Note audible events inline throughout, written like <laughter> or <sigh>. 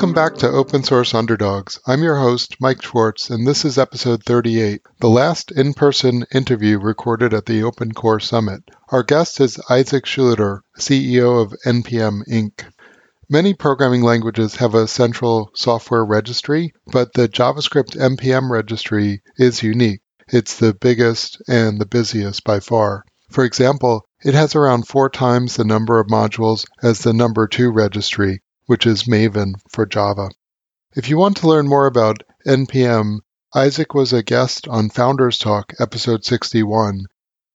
Welcome back to Open Source Underdogs. I'm your host, Mike Schwartz, and this is episode 38, the last in person interview recorded at the Open Core Summit. Our guest is Isaac Schlueter, CEO of NPM Inc. Many programming languages have a central software registry, but the JavaScript NPM registry is unique. It's the biggest and the busiest by far. For example, it has around four times the number of modules as the number two registry, which is Maven for Java. If you want to learn more about NPM, Isaac was a guest on Founders Talk, episode 61.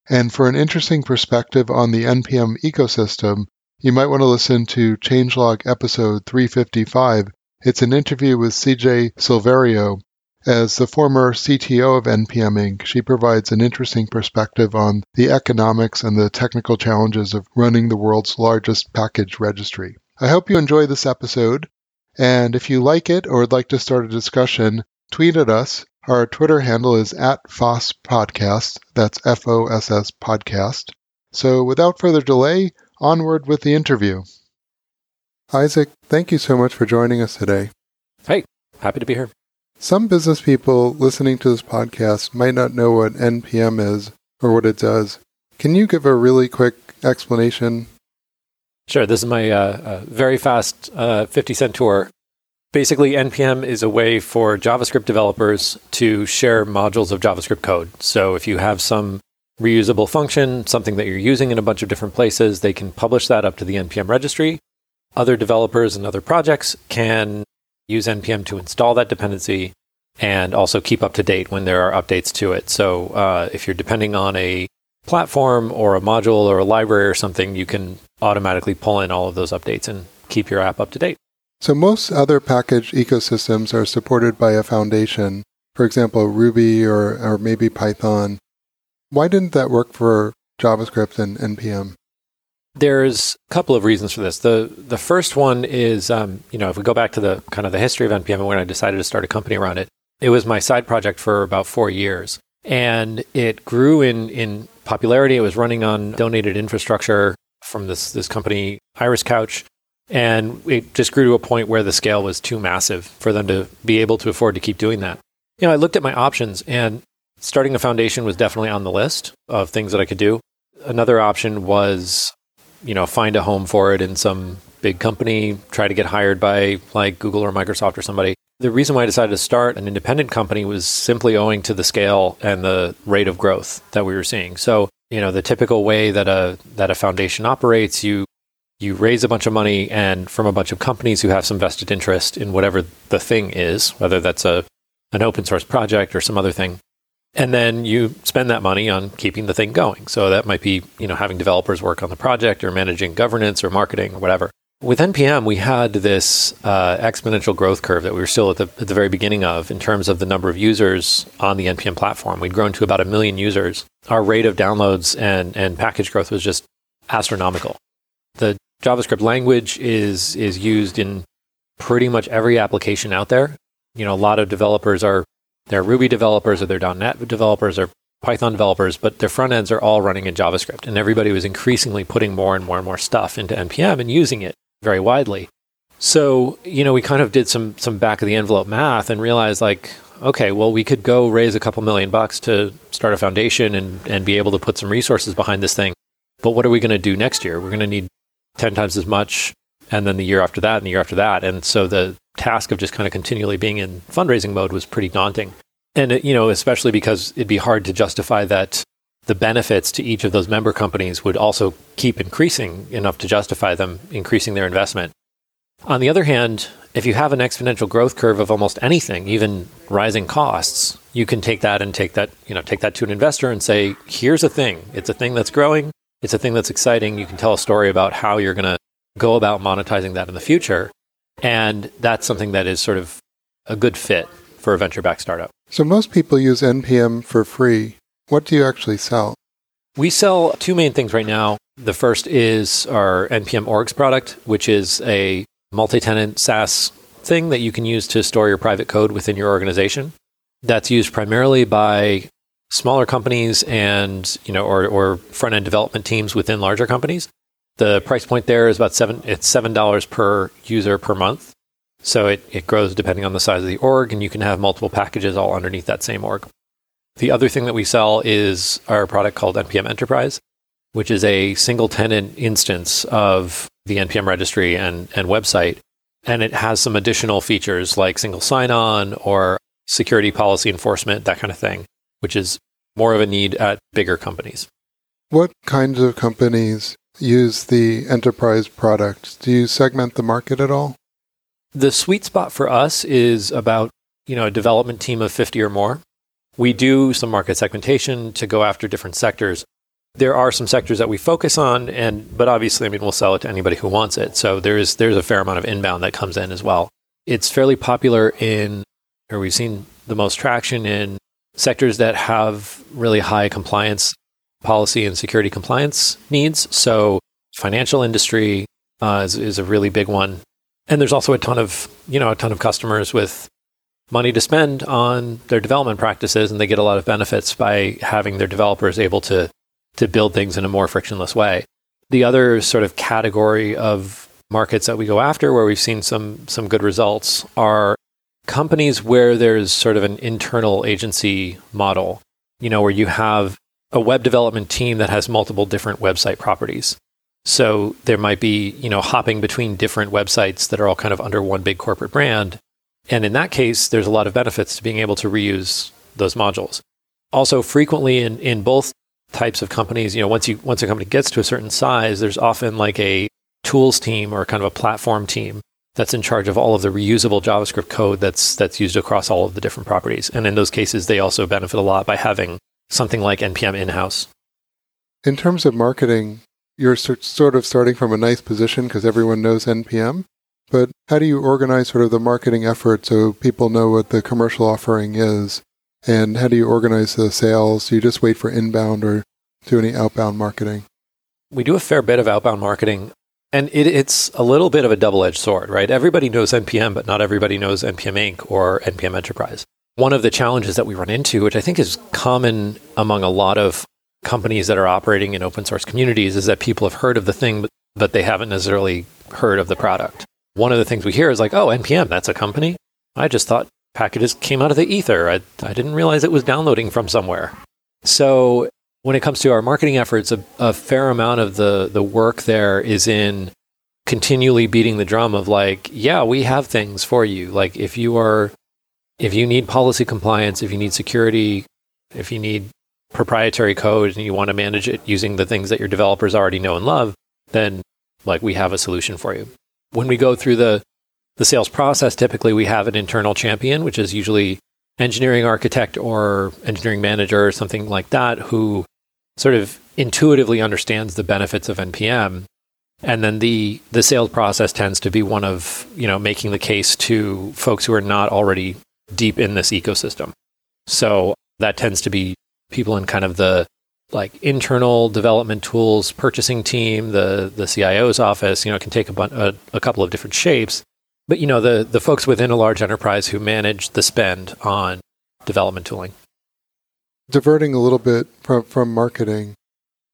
And for an interesting perspective on the NPM ecosystem, you might want to listen to Changelog episode 355. It's an interview with CJ Silverio, as the former CTO of NPM Inc., she provides an interesting perspective on the economics and the technical challenges of running the world's largest package registry. I hope you enjoy this episode, and if you like it or would like to start a discussion, tweet at us. Our Twitter handle is at FOSS Podcast. That's F O S S Podcast. So without further delay, onward with the interview. Isaac, thank you so much for joining us today. Hey, happy to be here. Some business people listening to this podcast might not know what NPM is or what it does. Can you give a really quick explanation? Sure. This is my uh, uh, very fast uh, 50 cent tour. Basically, NPM is a way for JavaScript developers to share modules of JavaScript code. So if you have some reusable function, something that you're using in a bunch of different places, they can publish that up to the NPM registry. Other developers and other projects can use npm to install that dependency and also keep up to date when there are updates to it. So uh, if you're depending on a platform or a module or a library or something, you can automatically pull in all of those updates and keep your app up to date. So most other package ecosystems are supported by a foundation, for example, Ruby or, or maybe Python. Why didn't that work for JavaScript and NPM? There's a couple of reasons for this. The the first one is, um, you know, if we go back to the kind of the history of NPM and when I decided to start a company around it, it was my side project for about four years, and it grew in in popularity. It was running on donated infrastructure from this this company Iris Couch, and it just grew to a point where the scale was too massive for them to be able to afford to keep doing that. You know, I looked at my options, and starting a foundation was definitely on the list of things that I could do. Another option was you know, find a home for it in some big company, try to get hired by like Google or Microsoft or somebody. The reason why I decided to start an independent company was simply owing to the scale and the rate of growth that we were seeing. So, you know, the typical way that a that a foundation operates, you you raise a bunch of money and from a bunch of companies who have some vested interest in whatever the thing is, whether that's a an open source project or some other thing and then you spend that money on keeping the thing going. So that might be, you know, having developers work on the project or managing governance or marketing or whatever. With NPM, we had this uh, exponential growth curve that we were still at the, at the very beginning of in terms of the number of users on the NPM platform. We'd grown to about a million users. Our rate of downloads and, and package growth was just astronomical. The JavaScript language is is used in pretty much every application out there. You know, a lot of developers are they're Ruby developers or they're .NET developers or Python developers, but their front ends are all running in JavaScript. And everybody was increasingly putting more and more and more stuff into NPM and using it very widely. So, you know, we kind of did some some back of the envelope math and realized like, okay, well, we could go raise a couple million bucks to start a foundation and, and be able to put some resources behind this thing. But what are we going to do next year? We're going to need 10 times as much and then the year after that and the year after that. And so the task of just kind of continually being in fundraising mode was pretty daunting. And, it, you know, especially because it'd be hard to justify that the benefits to each of those member companies would also keep increasing enough to justify them increasing their investment. On the other hand, if you have an exponential growth curve of almost anything, even rising costs, you can take that and take that, you know, take that to an investor and say, here's a thing. It's a thing that's growing. It's a thing that's exciting. You can tell a story about how you're going to go about monetizing that in the future. And that's something that is sort of a good fit for a venture backed startup. So most people use NPM for free. What do you actually sell? We sell two main things right now. The first is our NPM orgs product, which is a multi tenant SaaS thing that you can use to store your private code within your organization. That's used primarily by smaller companies and, you know, or, or front end development teams within larger companies. The price point there is about seven. It's seven dollars per user per month. So it, it grows depending on the size of the org, and you can have multiple packages all underneath that same org. The other thing that we sell is our product called NPM Enterprise, which is a single tenant instance of the NPM registry and, and website. And it has some additional features like single sign on or security policy enforcement, that kind of thing, which is more of a need at bigger companies. What kinds of companies use the enterprise product? Do you segment the market at all? The sweet spot for us is about, you know, a development team of 50 or more. We do some market segmentation to go after different sectors. There are some sectors that we focus on and but obviously I mean we'll sell it to anybody who wants it. So there's there's a fair amount of inbound that comes in as well. It's fairly popular in or we've seen the most traction in sectors that have really high compliance policy and security compliance needs. So financial industry uh, is, is a really big one. And there's also a ton of, you know, a ton of customers with money to spend on their development practices and they get a lot of benefits by having their developers able to to build things in a more frictionless way. The other sort of category of markets that we go after where we've seen some some good results are companies where there's sort of an internal agency model, you know, where you have a web development team that has multiple different website properties. So there might be, you know, hopping between different websites that are all kind of under one big corporate brand. And in that case, there's a lot of benefits to being able to reuse those modules. Also, frequently in, in both types of companies, you know, once you once a company gets to a certain size, there's often like a tools team or kind of a platform team that's in charge of all of the reusable JavaScript code that's that's used across all of the different properties. And in those cases, they also benefit a lot by having something like NPM in house. In terms of marketing, you're sort of starting from a nice position because everyone knows NPM. But how do you organize sort of the marketing effort so people know what the commercial offering is? And how do you organize the sales? Do you just wait for inbound or do any outbound marketing? We do a fair bit of outbound marketing. And it, it's a little bit of a double edged sword, right? Everybody knows NPM, but not everybody knows NPM Inc. or NPM Enterprise. One of the challenges that we run into, which I think is common among a lot of companies that are operating in open source communities, is that people have heard of the thing, but they haven't necessarily heard of the product. One of the things we hear is like, oh, NPM, that's a company? I just thought packages came out of the ether. I, I didn't realize it was downloading from somewhere. So when it comes to our marketing efforts, a, a fair amount of the, the work there is in continually beating the drum of like, yeah, we have things for you. Like if you are, if you need policy compliance, if you need security, if you need proprietary code and you want to manage it using the things that your developers already know and love, then like we have a solution for you. When we go through the the sales process, typically we have an internal champion, which is usually engineering architect or engineering manager or something like that, who sort of intuitively understands the benefits of npm and then the the sales process tends to be one of you know making the case to folks who are not already deep in this ecosystem. So that tends to be people in kind of the like internal development tools purchasing team the the CIO's office you know it can take a, a, a couple of different shapes. But you know the the folks within a large enterprise who manage the spend on development tooling. Diverting a little bit from, from marketing,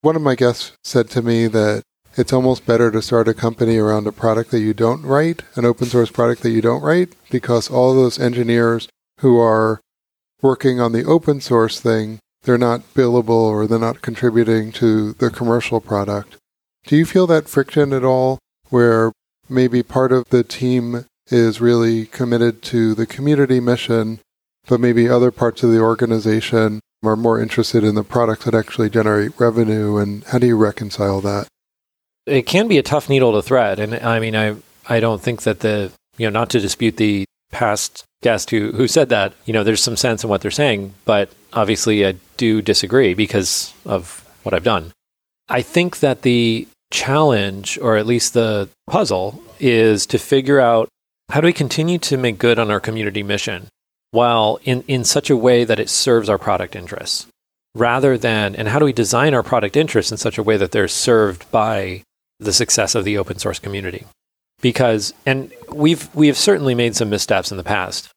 one of my guests said to me that it's almost better to start a company around a product that you don't write, an open source product that you don't write, because all those engineers who are working on the open source thing, they're not billable or they're not contributing to the commercial product. Do you feel that friction at all where maybe part of the team is really committed to the community mission, but maybe other parts of the organization are more interested in the products that actually generate revenue? And how do you reconcile that? It can be a tough needle to thread. And i mean i i don't think that the you know not to dispute the past guest who who said that you know there's some sense in what they're saying but obviously i do disagree because of what i've done. I think that the challenge or at least the puzzle is to figure out how do we continue to make good on our community mission while in, in such a way that it serves our product interests rather than and how do we design our product interests in such a way that they're served by the success of the open source community because and we've we have certainly made some missteps in the past.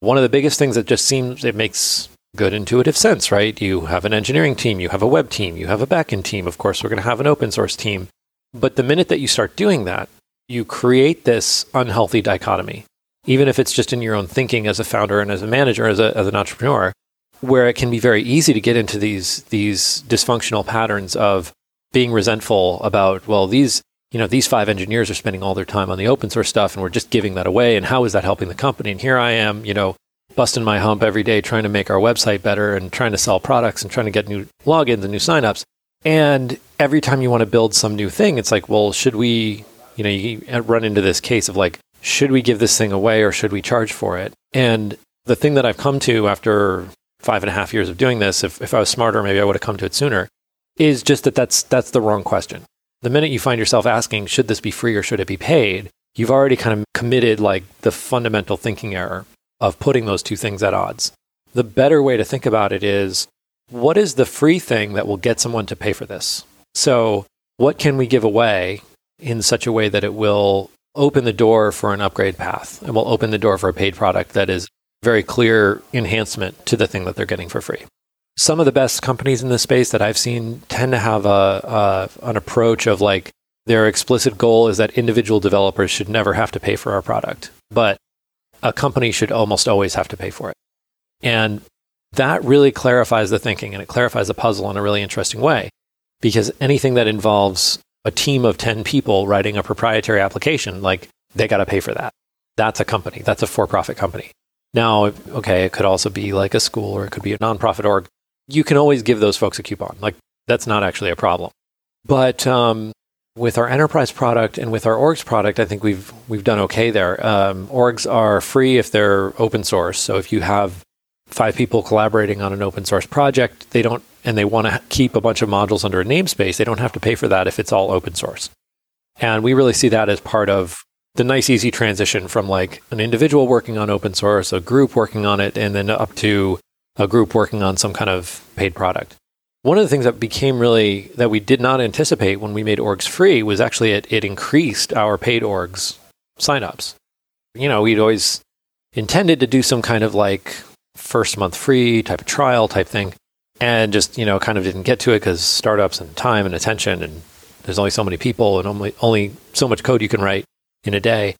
One of the biggest things that just seems it makes good intuitive sense right? You have an engineering team you have a web team you have a backend team. Of course we're going to have an open source team. But the minute that you start doing that you create this unhealthy dichotomy. Even if it's just in your own thinking as a founder and as a manager, as, a, as an entrepreneur, where it can be very easy to get into these these dysfunctional patterns of being resentful about, well, these you know these five engineers are spending all their time on the open source stuff, and we're just giving that away, and how is that helping the company? And here I am, you know, busting my hump every day trying to make our website better and trying to sell products and trying to get new logins and new signups. And every time you want to build some new thing, it's like, well, should we, you know, you run into this case of like, should we give this thing away or should we charge for it? And the thing that I've come to after five and a half years of doing this, if, if I was smarter, maybe I would have come to it sooner, is just that that's, that's the wrong question. The minute you find yourself asking, should this be free or should it be paid? You've already kind of committed like the fundamental thinking error of putting those two things at odds. The better way to think about it is what is the free thing that will get someone to pay for this? So, what can we give away in such a way that it will open the door for an upgrade path and will open the door for a paid product that is very clear enhancement to the thing that they're getting for free? Some of the best companies in this space that I've seen tend to have a, a an approach of like their explicit goal is that individual developers should never have to pay for our product, but a company should almost always have to pay for it. And that really clarifies the thinking and it clarifies the puzzle in a really interesting way because anything that involves a team of 10 people writing a proprietary application, like they got to pay for that. That's a company, that's a for profit company. Now, okay, it could also be like a school or it could be a nonprofit org. You can always give those folks a coupon. Like that's not actually a problem. But um, with our enterprise product and with our orgs product, I think we've we've done okay there. Um, orgs are free if they're open source. So if you have five people collaborating on an open source project, they don't and they want to keep a bunch of modules under a namespace, they don't have to pay for that if it's all open source. And we really see that as part of the nice easy transition from like an individual working on open source, a group working on it, and then up to a group working on some kind of paid product. One of the things that became really that we did not anticipate when we made orgs free was actually it, it increased our paid orgs signups. You know, we'd always intended to do some kind of like first month free type of trial type thing and just, you know, kind of didn't get to it because startups and time and attention and there's only so many people and only only so much code you can write in a day.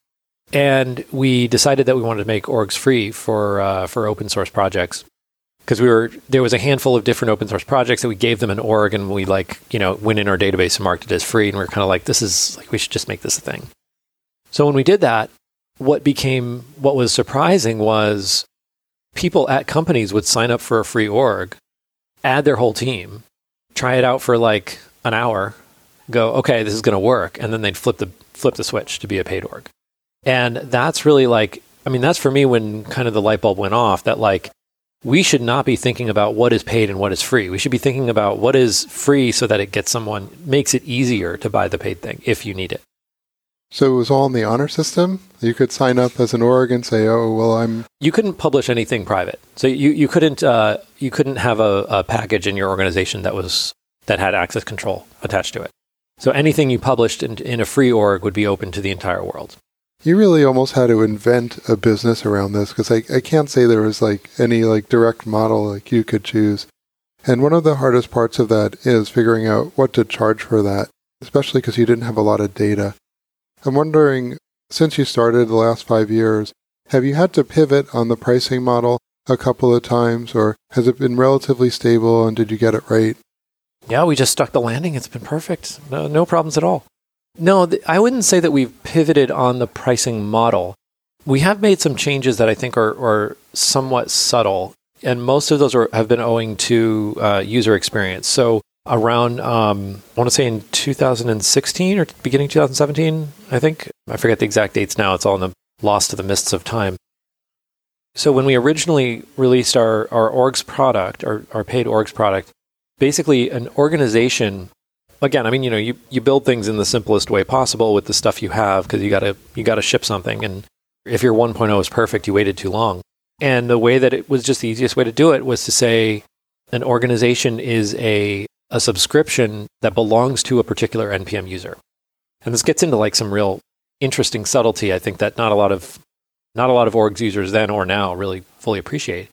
And we decided that we wanted to make orgs free for uh, for open source projects because we were there was a handful of different open source projects that we gave them an org and we like you know went in our database and marked it as free and we are kind of like this is like we should just make this a thing. So when we did that what became what was surprising was people at companies would sign up for a free org add their whole team try it out for like an hour go okay this is going to work and then they'd flip the flip the switch to be a paid org. And that's really like i mean that's for me when kind of the light bulb went off that like we should not be thinking about what is paid and what is free. We should be thinking about what is free so that it gets someone, makes it easier to buy the paid thing if you need it. So it was all in the honor system? You could sign up as an org and say, oh, well, I'm. You couldn't publish anything private. So you, you, couldn't, uh, you couldn't have a, a package in your organization that, was, that had access control attached to it. So anything you published in, in a free org would be open to the entire world. You really almost had to invent a business around this because I, I can't say there was like any like direct model like you could choose. And one of the hardest parts of that is figuring out what to charge for that, especially because you didn't have a lot of data. I'm wondering, since you started the last five years, have you had to pivot on the pricing model a couple of times, or has it been relatively stable and did you get it right? Yeah, we just stuck the landing. It's been perfect. No, no problems at all. No, th- I wouldn't say that we've pivoted on the pricing model. We have made some changes that I think are, are somewhat subtle, and most of those are, have been owing to uh, user experience. So around, um, I want to say in 2016 or beginning 2017, I think. I forget the exact dates now. It's all in the lost to the mists of time. So when we originally released our, our orgs product, our, our paid orgs product, basically an organization again, I mean, you know, you, you build things in the simplest way possible with the stuff you have because you gotta you gotta ship something. And if your 1.0 is perfect, you waited too long. And the way that it was just the easiest way to do it was to say an organization is a a subscription that belongs to a particular npm user. And this gets into like some real interesting subtlety. I think that not a lot of not a lot of orgs users then or now really fully appreciate.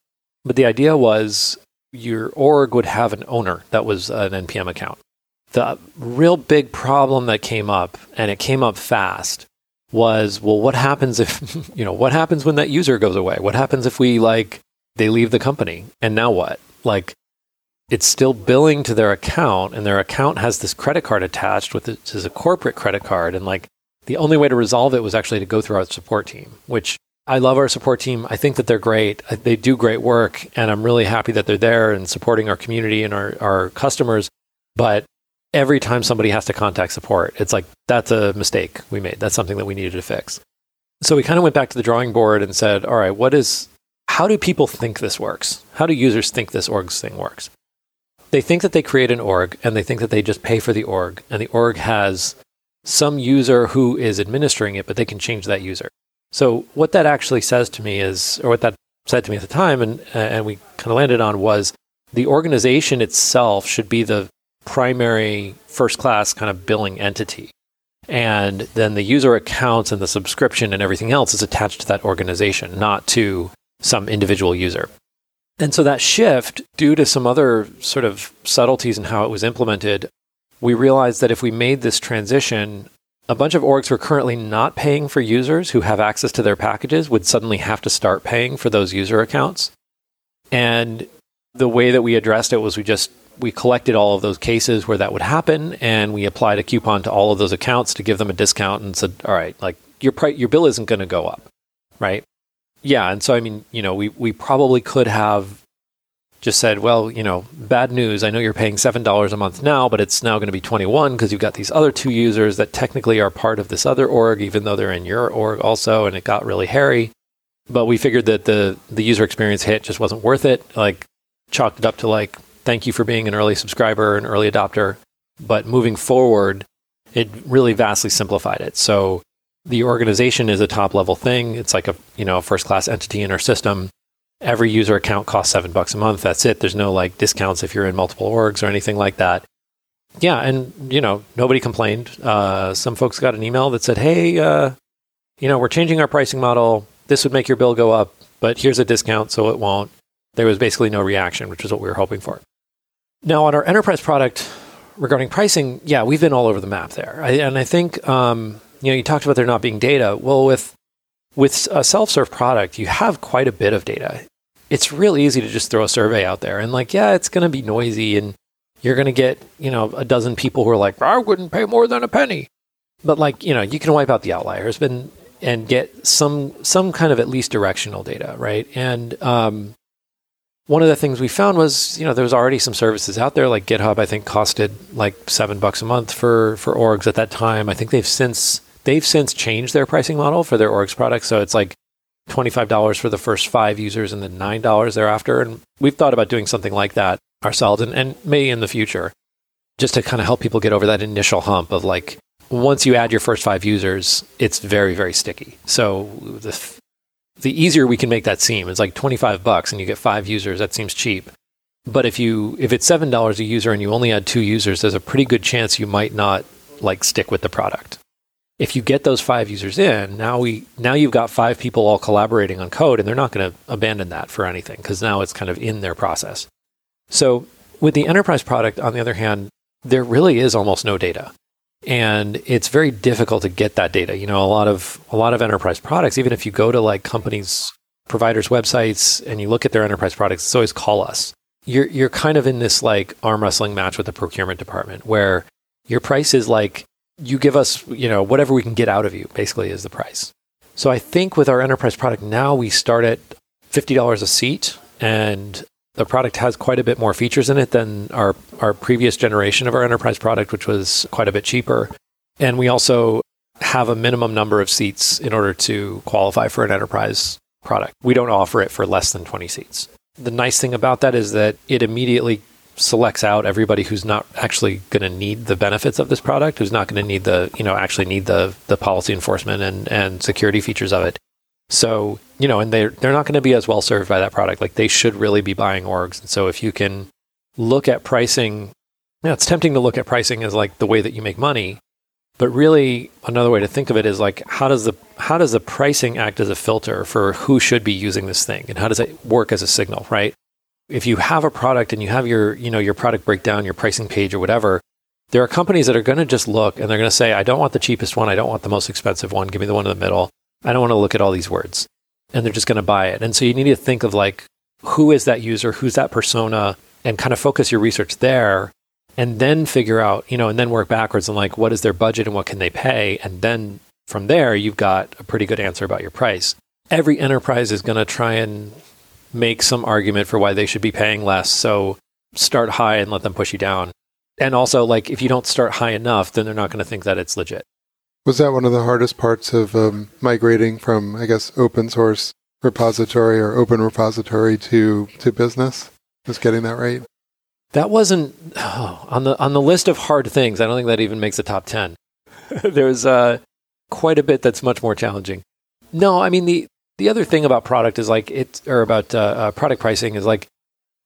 But the idea was your org would have an owner that was an npm account the real big problem that came up, and it came up fast, was, well, what happens if, <laughs> you know, what happens when that user goes away? What happens if we like, they leave the company and now what? Like, it's still billing to their account and their account has this credit card attached with it, which is a corporate credit card. And like, the only way to resolve it was actually to go through our support team, which I love our support team. I think that they're great. They do great work, and I'm really happy that they're there and supporting our community and our, our customers. But every time somebody has to contact support, it's like, that's a mistake we made. That's something that we needed to fix. So we kind of went back to the drawing board and said, all right, what is, how do people think this works? How do users think this orgs thing works? They think that they create an org and they think that they just pay for the org, and the org has some user who is administering it, but they can change that user. So what that actually says to me is, or what that said to me at the time, and and we kind of landed on was the organization itself should be the primary first class kind of billing entity. And then the user accounts and the subscription and everything else is attached to that organization, not to some individual user. And so that shift, due to some other sort of subtleties in how it was implemented, we realized that if we made this transition a bunch of orgs who are currently not paying for users who have access to their packages would suddenly have to start paying for those user accounts. And the way that we addressed it was we just we collected all of those cases where that would happen and we applied a coupon to all of those accounts to give them a discount and said, "All right, like your price your bill isn't going to go up." Right? Yeah, and so I mean, you know, we we probably could have just said, well, you know, bad news. I know you're paying $7 a month now, but it's now going to be 21 because you've got these other two users that technically are part of this other org, even though they're in your org also. And it got really hairy. But we figured that the, the user experience hit just wasn't worth it. Like, chalked it up to like, thank you for being an early subscriber, an early adopter. But moving forward, it really vastly simplified it. So the organization is a top level thing. It's like a, you know, first class entity in our system every user account costs seven bucks a month. That's it. There's no like discounts if you're in multiple orgs or anything like that. Yeah, and you know nobody complained. Uh, some folks got an email that said, "Hey, uh, you know we're changing our pricing model. This would make your bill go up, but here's a discount, so it won't." There was basically no reaction, which is what we were hoping for. Now on our enterprise product regarding pricing, yeah, we've been all over the map there, I, and I think um, you know you talked about there not being data. Well, with with a self-serve product, you have quite a bit of data. It's real easy to just throw a survey out there and like, yeah, it's going to be noisy and you're going to get, you know, a dozen people who are like, I wouldn't pay more than a penny. But like, you know, you can wipe out the outliers and and get some some kind of at least directional data, right? And um, one of the things we found was, you know, there was already some services out there like GitHub. I think costed like seven bucks a month for for orgs at that time. I think they've since They've since changed their pricing model for their orgs products. So it's like $25 for the first five users and then $9 thereafter. And we've thought about doing something like that ourselves and, and may in the future, just to kind of help people get over that initial hump of like, once you add your first five users, it's very, very sticky. So the, the easier we can make that seem, it's like 25 bucks and you get five users, that seems cheap. But if you if it's seven dollars a user and you only add two users, there's a pretty good chance you might not like stick with the product if you get those five users in, now we now you've got five people all collaborating on code, and they're not going to abandon that for anything because now it's kind of in their process. So with the enterprise product, on the other hand, there really is almost no data, and it's very difficult to get that data. You know, a lot of a lot of enterprise products, even if you go to like companies providers websites and you look at their enterprise products, it's always call us. You're you're kind of in this like arm wrestling match with the procurement department where your price is like you give us, you know, whatever we can get out of you, basically, is the price. So I think with our enterprise product now, we start at $50 a seat, and the product has quite a bit more features in it than our, our previous generation of our enterprise product, which was quite a bit cheaper. And we also have a minimum number of seats in order to qualify for an enterprise product. We don't offer it for less than 20 seats. The nice thing about that is that it immediately selects out everybody who's not actually going to need the benefits of this product, who's not going to need the, you know, actually need the the policy enforcement and and security features of it. So, you know, and they're they're not going to be as well served by that product. Like they should really be buying orgs. And so if you can look at pricing, know, it's tempting to look at pricing as like the way that you make money. But really another way to think of it is like how does the how does the pricing act as a filter for who should be using this thing and how does it work as a signal, right? if you have a product and you have your, you know, your product breakdown, your pricing page or whatever, there are companies that are going to just look and they're going to say, I don't want the cheapest one. I don't want the most expensive one. Give me the one in the middle. I don't want to look at all these words. And they're just going to buy it. And so you need to think of like, who is that user? Who's that persona? And kind of focus your research there and then figure out, you know, and then work backwards and like, what is their budget and what can they pay? And then from there, you've got a pretty good answer about your price. Every enterprise is going to try and make some argument for why they should be paying less. So start high and let them push you down. And also, like, if you don't start high enough, then they're not going to think that it's legit. Was that one of the hardest parts of um, migrating from, I guess, open source repository or open repository to to business? Was getting that right? That wasn't oh, on the on the list of hard things. I don't think that even makes the top ten. <laughs> There's uh, quite a bit that's much more challenging. No, I mean the the other thing about product is like it or about uh, uh, product pricing is like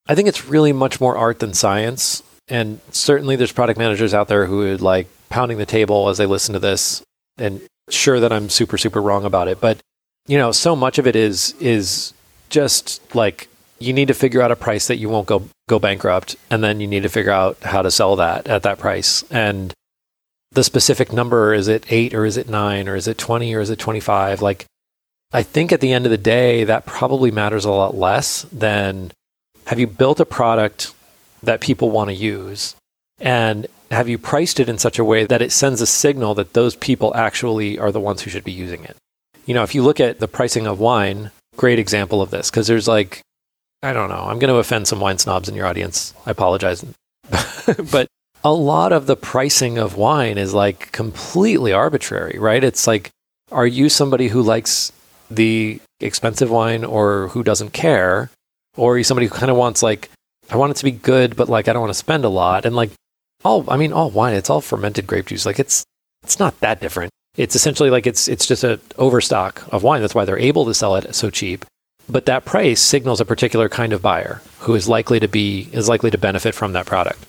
I think it's really much more art than science. And certainly there's product managers out there who would like pounding the table as they listen to this and sure that I'm super super wrong about it, but you know, so much of it is is just like you need to figure out a price that you won't go go bankrupt and then you need to figure out how to sell that at that price. And the specific number is it 8 or is it 9 or is it 20 or is it 25 like I think at the end of the day that probably matters a lot less than have you built a product that people want to use? And have you priced it in such a way that it sends a signal that those people actually are the ones who should be using it you know if you look at the pricing of wine great example of this because there's like I don't know. I'm going to offend some wine snobs in your audience. I apologize. <laughs> but a lot of the pricing of wine is like completely arbitrary, right? It's like, are you somebody who likes the expensive wine or who doesn't care? Or are you somebody who kind of wants like, I want it to be good, but like I don't want to spend a lot. And like all, I mean, all wine, it's all fermented grape juice. Like it's, it's not that different. It's essentially like it's, it's just a overstock of wine. That's why they're able to sell it so cheap but that price signals a particular kind of buyer who is likely to be is likely to benefit from that product.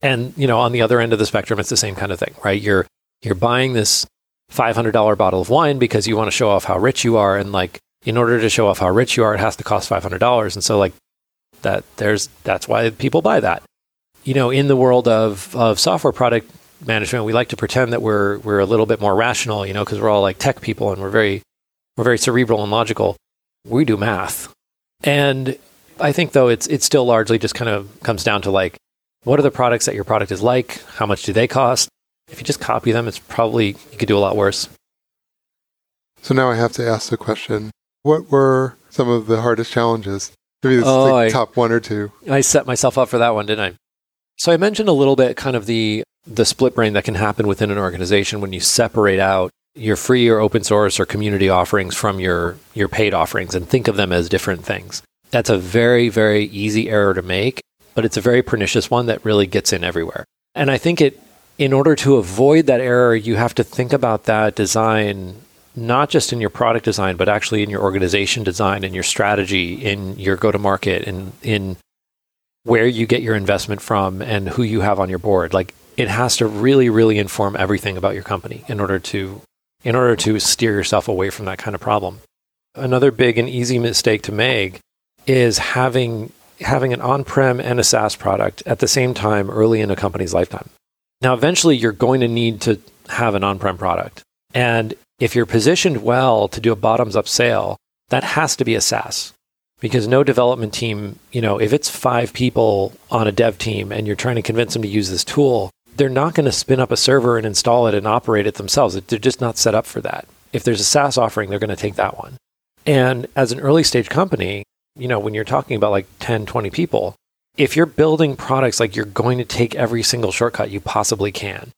And you know, on the other end of the spectrum, it's the same kind of thing, right? You're you're buying this $500 bottle of wine because you want to show off how rich you are, and like in order to show off how rich you are, it has to cost $500, and so like that there's that's why people buy that. You know, in the world of of software product management, we like to pretend that we're we're a little bit more rational, you know, because we're all like tech people and we're very we're very cerebral and logical we do math. And I think though it's it's still largely just kind of comes down to like what are the products that your product is like? How much do they cost? If you just copy them, it's probably you could do a lot worse. So now I have to ask the question: What were some of the hardest challenges? Maybe this oh, is like oh, I, top one or two. I set myself up for that one, didn't I? So I mentioned a little bit kind of the the split brain that can happen within an organization when you separate out your free or open source or community offerings from your, your paid offerings and think of them as different things. That's a very, very easy error to make, but it's a very pernicious one that really gets in everywhere. And I think it, in order to avoid that error, you have to think about that design not just in your product design, but actually in your organization design, in your strategy, in your go to market, in, in where you get your investment from and who you have on your board. Like it has to really, really inform everything about your company in order to in order to steer yourself away from that kind of problem. Another big and easy mistake to make is having having an on-prem and a SaaS product at the same time early in a company's lifetime. Now eventually you're going to need to have an on-prem product. And if you're positioned well to do a bottoms up sale, that has to be a SaaS. Because no development team, you know, if it's 5 people on a dev team and you're trying to convince them to use this tool, they're not going to spin up a server and install it and operate it themselves. They're just not set up for that. If there's a SaaS offering, they're going to take that one. And as an early stage company, you know, when you're talking about like 10, 20 people, if you're building products, like you're going to take every single shortcut you possibly can.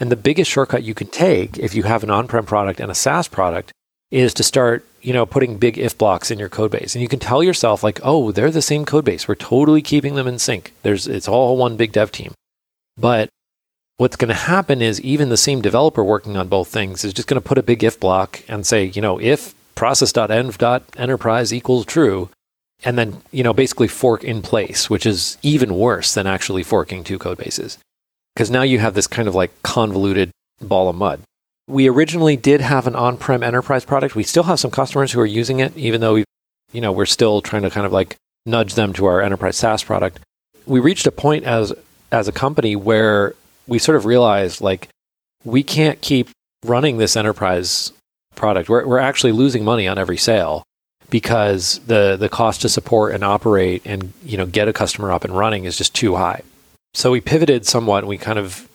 And the biggest shortcut you can take if you have an on-prem product and a SaaS product is to start, you know, putting big if blocks in your code base. And you can tell yourself like, "Oh, they're the same code base. We're totally keeping them in sync. There's it's all one big dev team." But what's going to happen is even the same developer working on both things is just going to put a big if block and say, you know, if process.env.enterprise equals true, and then, you know, basically fork in place, which is even worse than actually forking two code bases. Because now you have this kind of like convoluted ball of mud. We originally did have an on-prem enterprise product. We still have some customers who are using it, even though we, you know, we're still trying to kind of like nudge them to our enterprise SaaS product. We reached a point as as a company where we sort of realized like we can't keep running this enterprise product. We're, we're actually losing money on every sale because the, the cost to support and operate and you know get a customer up and running is just too high. So we pivoted somewhat and we kind of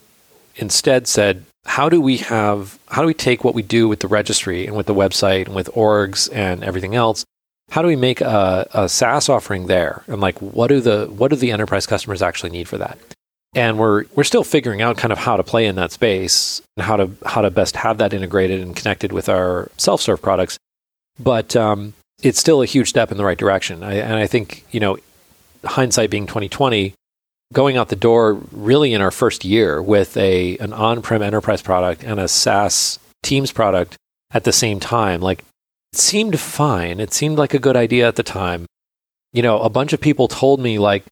instead said, how do we have how do we take what we do with the registry and with the website and with orgs and everything else how do we make a, a SaaS offering there? And like, what do the what do the enterprise customers actually need for that? And we're we're still figuring out kind of how to play in that space and how to how to best have that integrated and connected with our self serve products. But um, it's still a huge step in the right direction. I, and I think you know, hindsight being twenty twenty, going out the door really in our first year with a an on prem enterprise product and a SaaS Teams product at the same time, like it seemed fine. It seemed like a good idea at the time. You know, a bunch of people told me, like,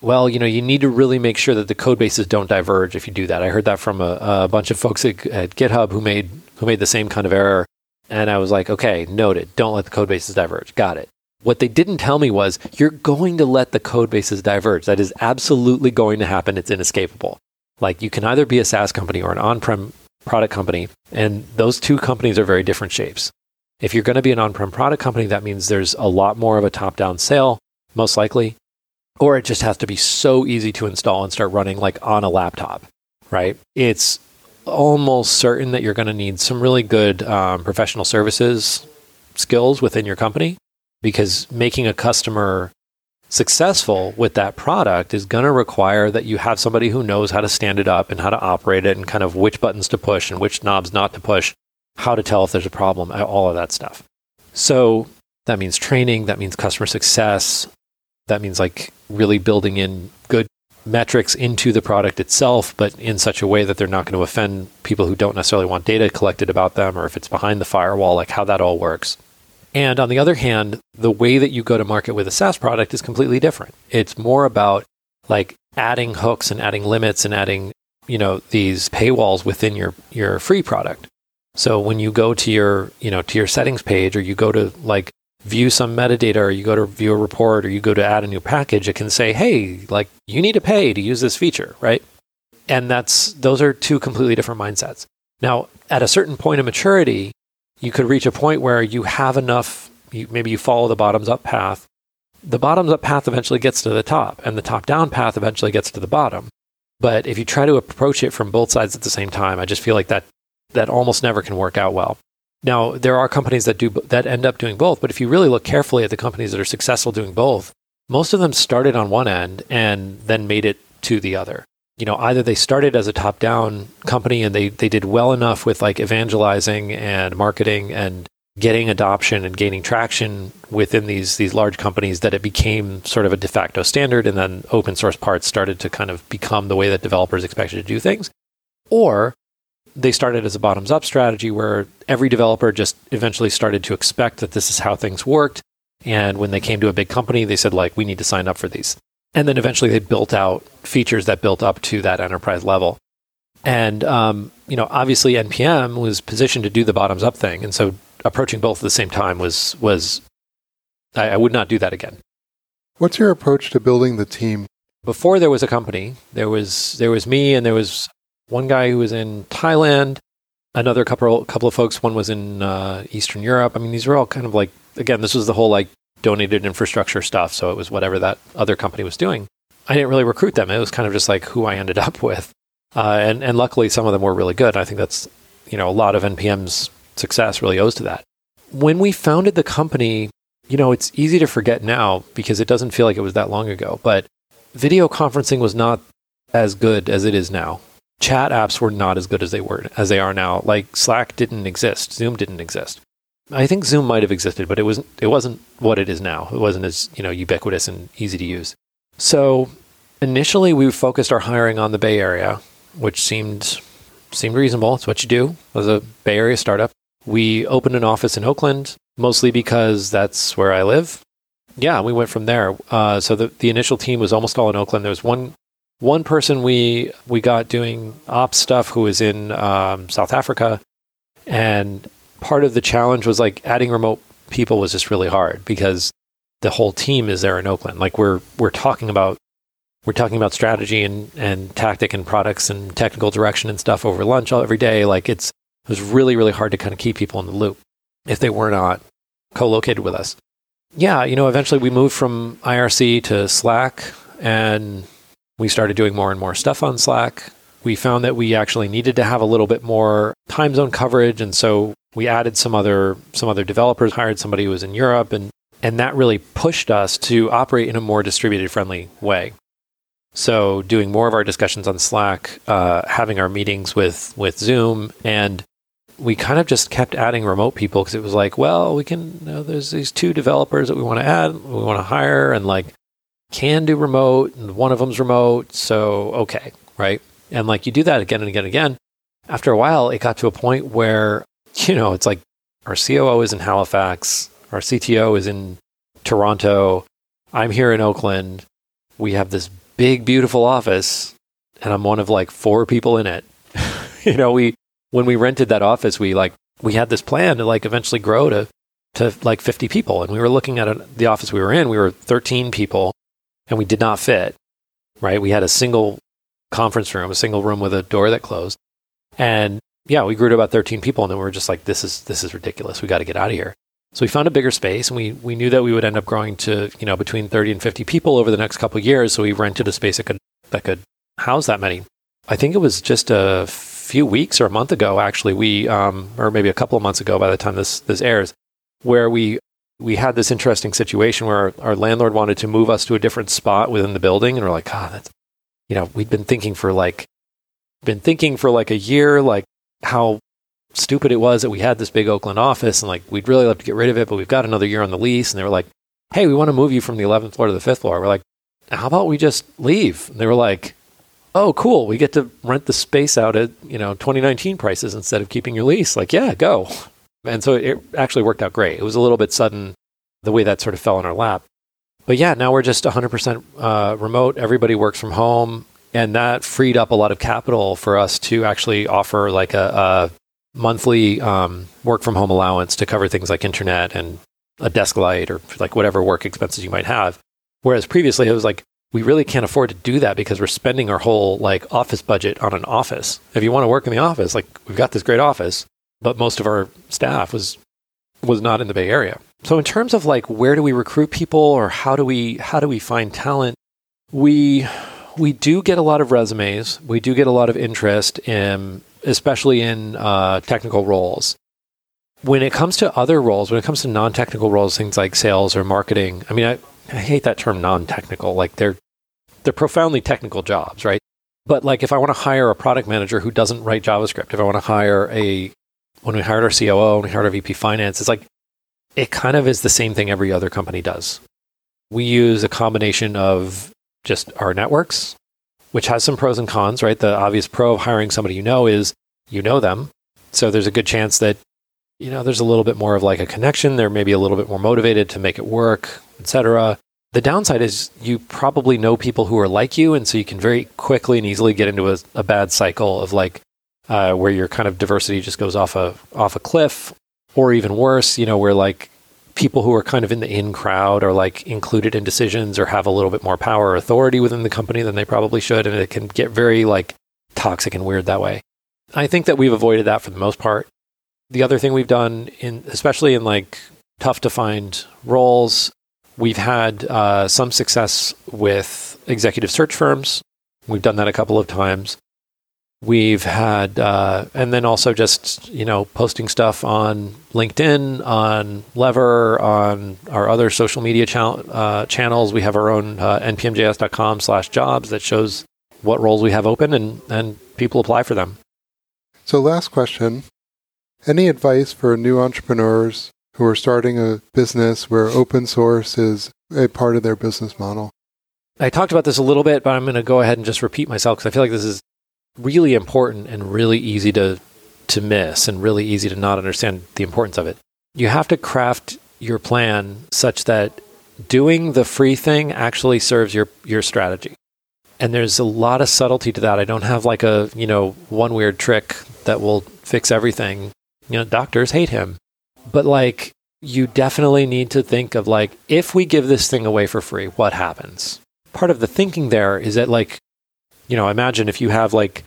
well, you know, you need to really make sure that the code bases don't diverge if you do that. I heard that from a, a bunch of folks at, at, GitHub who made who made the same kind of error, and I was like, okay, noted. Don't let the code bases diverge. Got it. What they didn't tell me was you're going to let the code bases diverge. That is absolutely going to happen. It's inescapable. Like you can either be a SaaS company or an on-prem product company, and those two companies are very different shapes. If you're going to be an on prem product company, that means there's a lot more of a top down sale, most likely, or it just has to be so easy to install and start running like on a laptop, right? It's almost certain that you're going to need some really good um, professional services skills within your company because making a customer successful with that product is going to require that you have somebody who knows how to stand it up and how to operate it and kind of which buttons to push and which knobs not to push how to tell if there's a problem, all of that stuff. So that means training, that means customer success, that means like really building in good metrics into the product itself, but in such a way that they're not going to offend people who don't necessarily want data collected about them or if it's behind the firewall, like how that all works. And on the other hand, the way that you go to market with a SaaS product is completely different. It's more about like adding hooks and adding limits and adding, you know, these paywalls within your your free product. So when you go to your, you know, to your settings page or you go to like view some metadata or you go to view a report or you go to add a new package, it can say, "Hey, like you need to pay to use this feature," right? And that's those are two completely different mindsets. Now, at a certain point of maturity, you could reach a point where you have enough you, maybe you follow the bottoms up path. The bottoms up path eventually gets to the top and the top down path eventually gets to the bottom. But if you try to approach it from both sides at the same time, I just feel like that that almost never can work out well. Now, there are companies that do that end up doing both, but if you really look carefully at the companies that are successful doing both, most of them started on one end and then made it to the other. You know, either they started as a top-down company and they they did well enough with like evangelizing and marketing and getting adoption and gaining traction within these these large companies that it became sort of a de facto standard and then open source parts started to kind of become the way that developers expected to do things. Or they started as a bottoms up strategy where every developer just eventually started to expect that this is how things worked. And when they came to a big company, they said, like, we need to sign up for these. And then eventually they built out features that built up to that enterprise level. And, um, you know, obviously NPM was positioned to do the bottoms up thing. And so approaching both at the same time was, was I, I would not do that again. What's your approach to building the team? Before there was a company, there was, there was me and there was one guy who was in Thailand, another couple couple of folks. One was in uh, Eastern Europe. I mean, these were all kind of like again, this was the whole like donated infrastructure stuff. So it was whatever that other company was doing. I didn't really recruit them. It was kind of just like who I ended up with, uh, and and luckily some of them were really good. I think that's you know a lot of NPM's success really owes to that. When we founded the company, you know, it's easy to forget now because it doesn't feel like it was that long ago. But video conferencing was not as good as it is now chat apps were not as good as they were as they are now. Like Slack didn't exist, Zoom didn't exist. I think Zoom might have existed, but it wasn't it wasn't what it is now. It wasn't as, you know, ubiquitous and easy to use. So initially we focused our hiring on the Bay Area, which seemed seemed reasonable. It's what you do as a Bay Area startup. We opened an office in Oakland, mostly because that's where I live. Yeah, we went from there. Uh, so the, the initial team was almost all in Oakland. There was one one person we we got doing ops stuff who was in um, South Africa, and part of the challenge was like adding remote people was just really hard because the whole team is there in Oakland. Like we're we're talking about we're talking about strategy and, and tactic and products and technical direction and stuff over lunch all, every day. Like it's, it was really, really hard to kind of keep people in the loop if they were not co-located with us. Yeah, you know, eventually we moved from IRC to Slack and we started doing more and more stuff on Slack. We found that we actually needed to have a little bit more time zone coverage and so we added some other some other developers, hired somebody who was in Europe and and that really pushed us to operate in a more distributed friendly way. So doing more of our discussions on Slack, uh, having our meetings with with Zoom, and we kind of just kept adding remote people because it was like, well, we can. You know, there's these two developers that we want to add, we want to hire, and like can do remote, and one of them's remote, so okay, right? And like you do that again and again and again. After a while, it got to a point where you know it's like our COO is in Halifax, our CTO is in Toronto, I'm here in Oakland. We have this big, beautiful office, and I'm one of like four people in it. <laughs> you know, we when we rented that office, we like we had this plan to like eventually grow to to like 50 people, and we were looking at the office we were in. We were 13 people, and we did not fit. Right, we had a single conference room, a single room with a door that closed, and yeah, we grew to about 13 people, and then we were just like, this is this is ridiculous. We got to get out of here. So we found a bigger space, and we we knew that we would end up growing to you know between 30 and 50 people over the next couple years. So we rented a space that could that could house that many. I think it was just a few weeks or a month ago, actually. We um, or maybe a couple of months ago by the time this this airs, where we we had this interesting situation where our, our landlord wanted to move us to a different spot within the building, and we're like, God, that's you know, we'd been thinking for like been thinking for like a year, like how stupid it was that we had this big Oakland office and like we'd really love to get rid of it, but we've got another year on the lease. And they were like, hey, we want to move you from the 11th floor to the fifth floor. We're like, how about we just leave? And they were like, oh, cool. We get to rent the space out at, you know, 2019 prices instead of keeping your lease. Like, yeah, go. And so it actually worked out great. It was a little bit sudden the way that sort of fell in our lap. But yeah, now we're just 100% uh, remote. Everybody works from home. And that freed up a lot of capital for us to actually offer like a, a monthly um, work from home allowance to cover things like internet and a desk light or like whatever work expenses you might have. Whereas previously it was like, we really can't afford to do that because we're spending our whole like office budget on an office. If you want to work in the office, like we've got this great office, but most of our staff was was not in the Bay Area. So in terms of like where do we recruit people or how do we how do we find talent? We we do get a lot of resumes. We do get a lot of interest in especially in uh, technical roles. When it comes to other roles, when it comes to non technical roles, things like sales or marketing, I mean, I, I hate that term non technical. Like they're, they're profoundly technical jobs, right? But like if I want to hire a product manager who doesn't write JavaScript, if I want to hire a, when we hired our COO, when we hired our VP finance, it's like, it kind of is the same thing every other company does. We use a combination of just our networks, which has some pros and cons, right? The obvious pro of hiring somebody you know is you know them. So there's a good chance that, you know, there's a little bit more of like a connection. They're maybe a little bit more motivated to make it work, etc. The downside is you probably know people who are like you. And so you can very quickly and easily get into a, a bad cycle of like, uh, where your kind of diversity just goes off a, off a cliff or even worse, you know, where like people who are kind of in the in crowd are like included in decisions or have a little bit more power or authority within the company than they probably should. And it can get very like toxic and weird that way. I think that we've avoided that for the most part. The other thing we've done in, especially in like tough to find roles, we've had uh, some success with executive search firms. We've done that a couple of times. We've had, uh, and then also just, you know, posting stuff on LinkedIn, on Lever, on our other social media uh, channels. We have our own uh, npmjs.com slash jobs that shows what roles we have open and, and people apply for them. So, last question Any advice for new entrepreneurs who are starting a business where open source is a part of their business model? I talked about this a little bit, but I'm going to go ahead and just repeat myself because I feel like this is really important and really easy to to miss and really easy to not understand the importance of it. You have to craft your plan such that doing the free thing actually serves your your strategy. And there's a lot of subtlety to that. I don't have like a, you know, one weird trick that will fix everything. You know, doctors hate him. But like you definitely need to think of like if we give this thing away for free, what happens? part of the thinking there is that like, you know, imagine if you have like,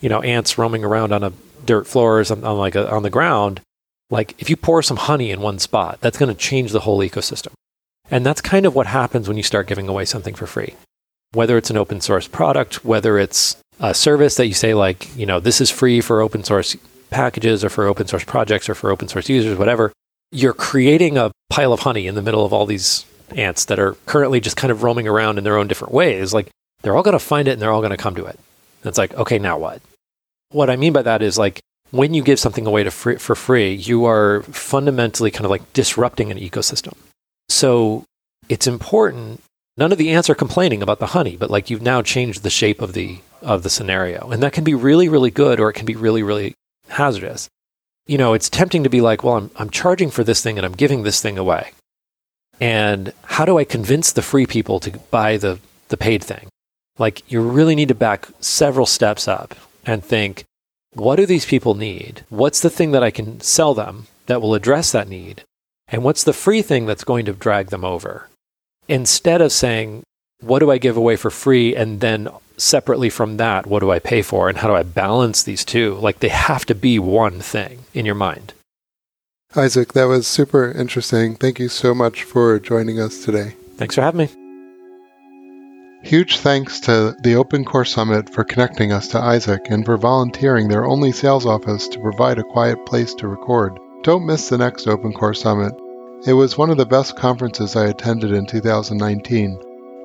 you know, ants roaming around on a dirt floor or something on like a, on the ground, like if you pour some honey in one spot, that's going to change the whole ecosystem. And that's kind of what happens when you start giving away something for free. Whether it's an open source product, whether it's a service that you say like, you know, this is free for open source packages or for open source projects or for open source users, whatever, you're creating a pile of honey in the middle of all these ants that are currently just kind of roaming around in their own different ways. Like they're all going to find it and they're all going to come to it. And it's like, okay, now what? What I mean by that is like when you give something away to free, for free, you are fundamentally kind of like disrupting an ecosystem. So it's important. None of the ants are complaining about the honey, but like you've now changed the shape of the of the scenario, and that can be really, really good, or it can be really, really hazardous. You know, it's tempting to be like, well, I'm I'm charging for this thing and I'm giving this thing away, and how do I convince the free people to buy the the paid thing? Like, you really need to back several steps up and think, what do these people need? What's the thing that I can sell them that will address that need? And what's the free thing that's going to drag them over? Instead of saying, what do I give away for free? And then separately from that, what do I pay for? And how do I balance these two? Like they have to be one thing in your mind. Isaac, that was super interesting. Thank you so much for joining us today. Thanks for having me. Huge thanks to the Open Core Summit for connecting us to Isaac and for volunteering their only sales office to provide a quiet place to record. Don't miss the next Open Core Summit. It was one of the best conferences I attended in 2019.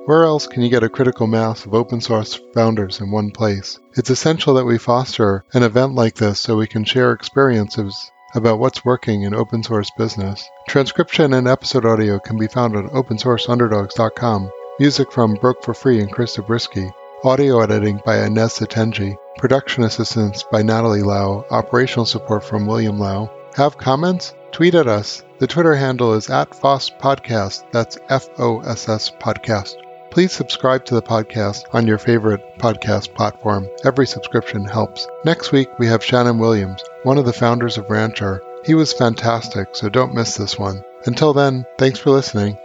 Where else can you get a critical mass of open source founders in one place? It's essential that we foster an event like this so we can share experiences about what's working in open source business. Transcription and episode audio can be found on opensourceunderdogs.com. Music from Broke for Free and Chris Zabriskie. Audio editing by Inez Satenji. Production assistance by Natalie Lau. Operational support from William Lau. Have comments? Tweet at us. The Twitter handle is at FOSS Podcast. That's F O S S Podcast. Please subscribe to the podcast on your favorite podcast platform. Every subscription helps. Next week, we have Shannon Williams, one of the founders of Rancher. He was fantastic, so don't miss this one. Until then, thanks for listening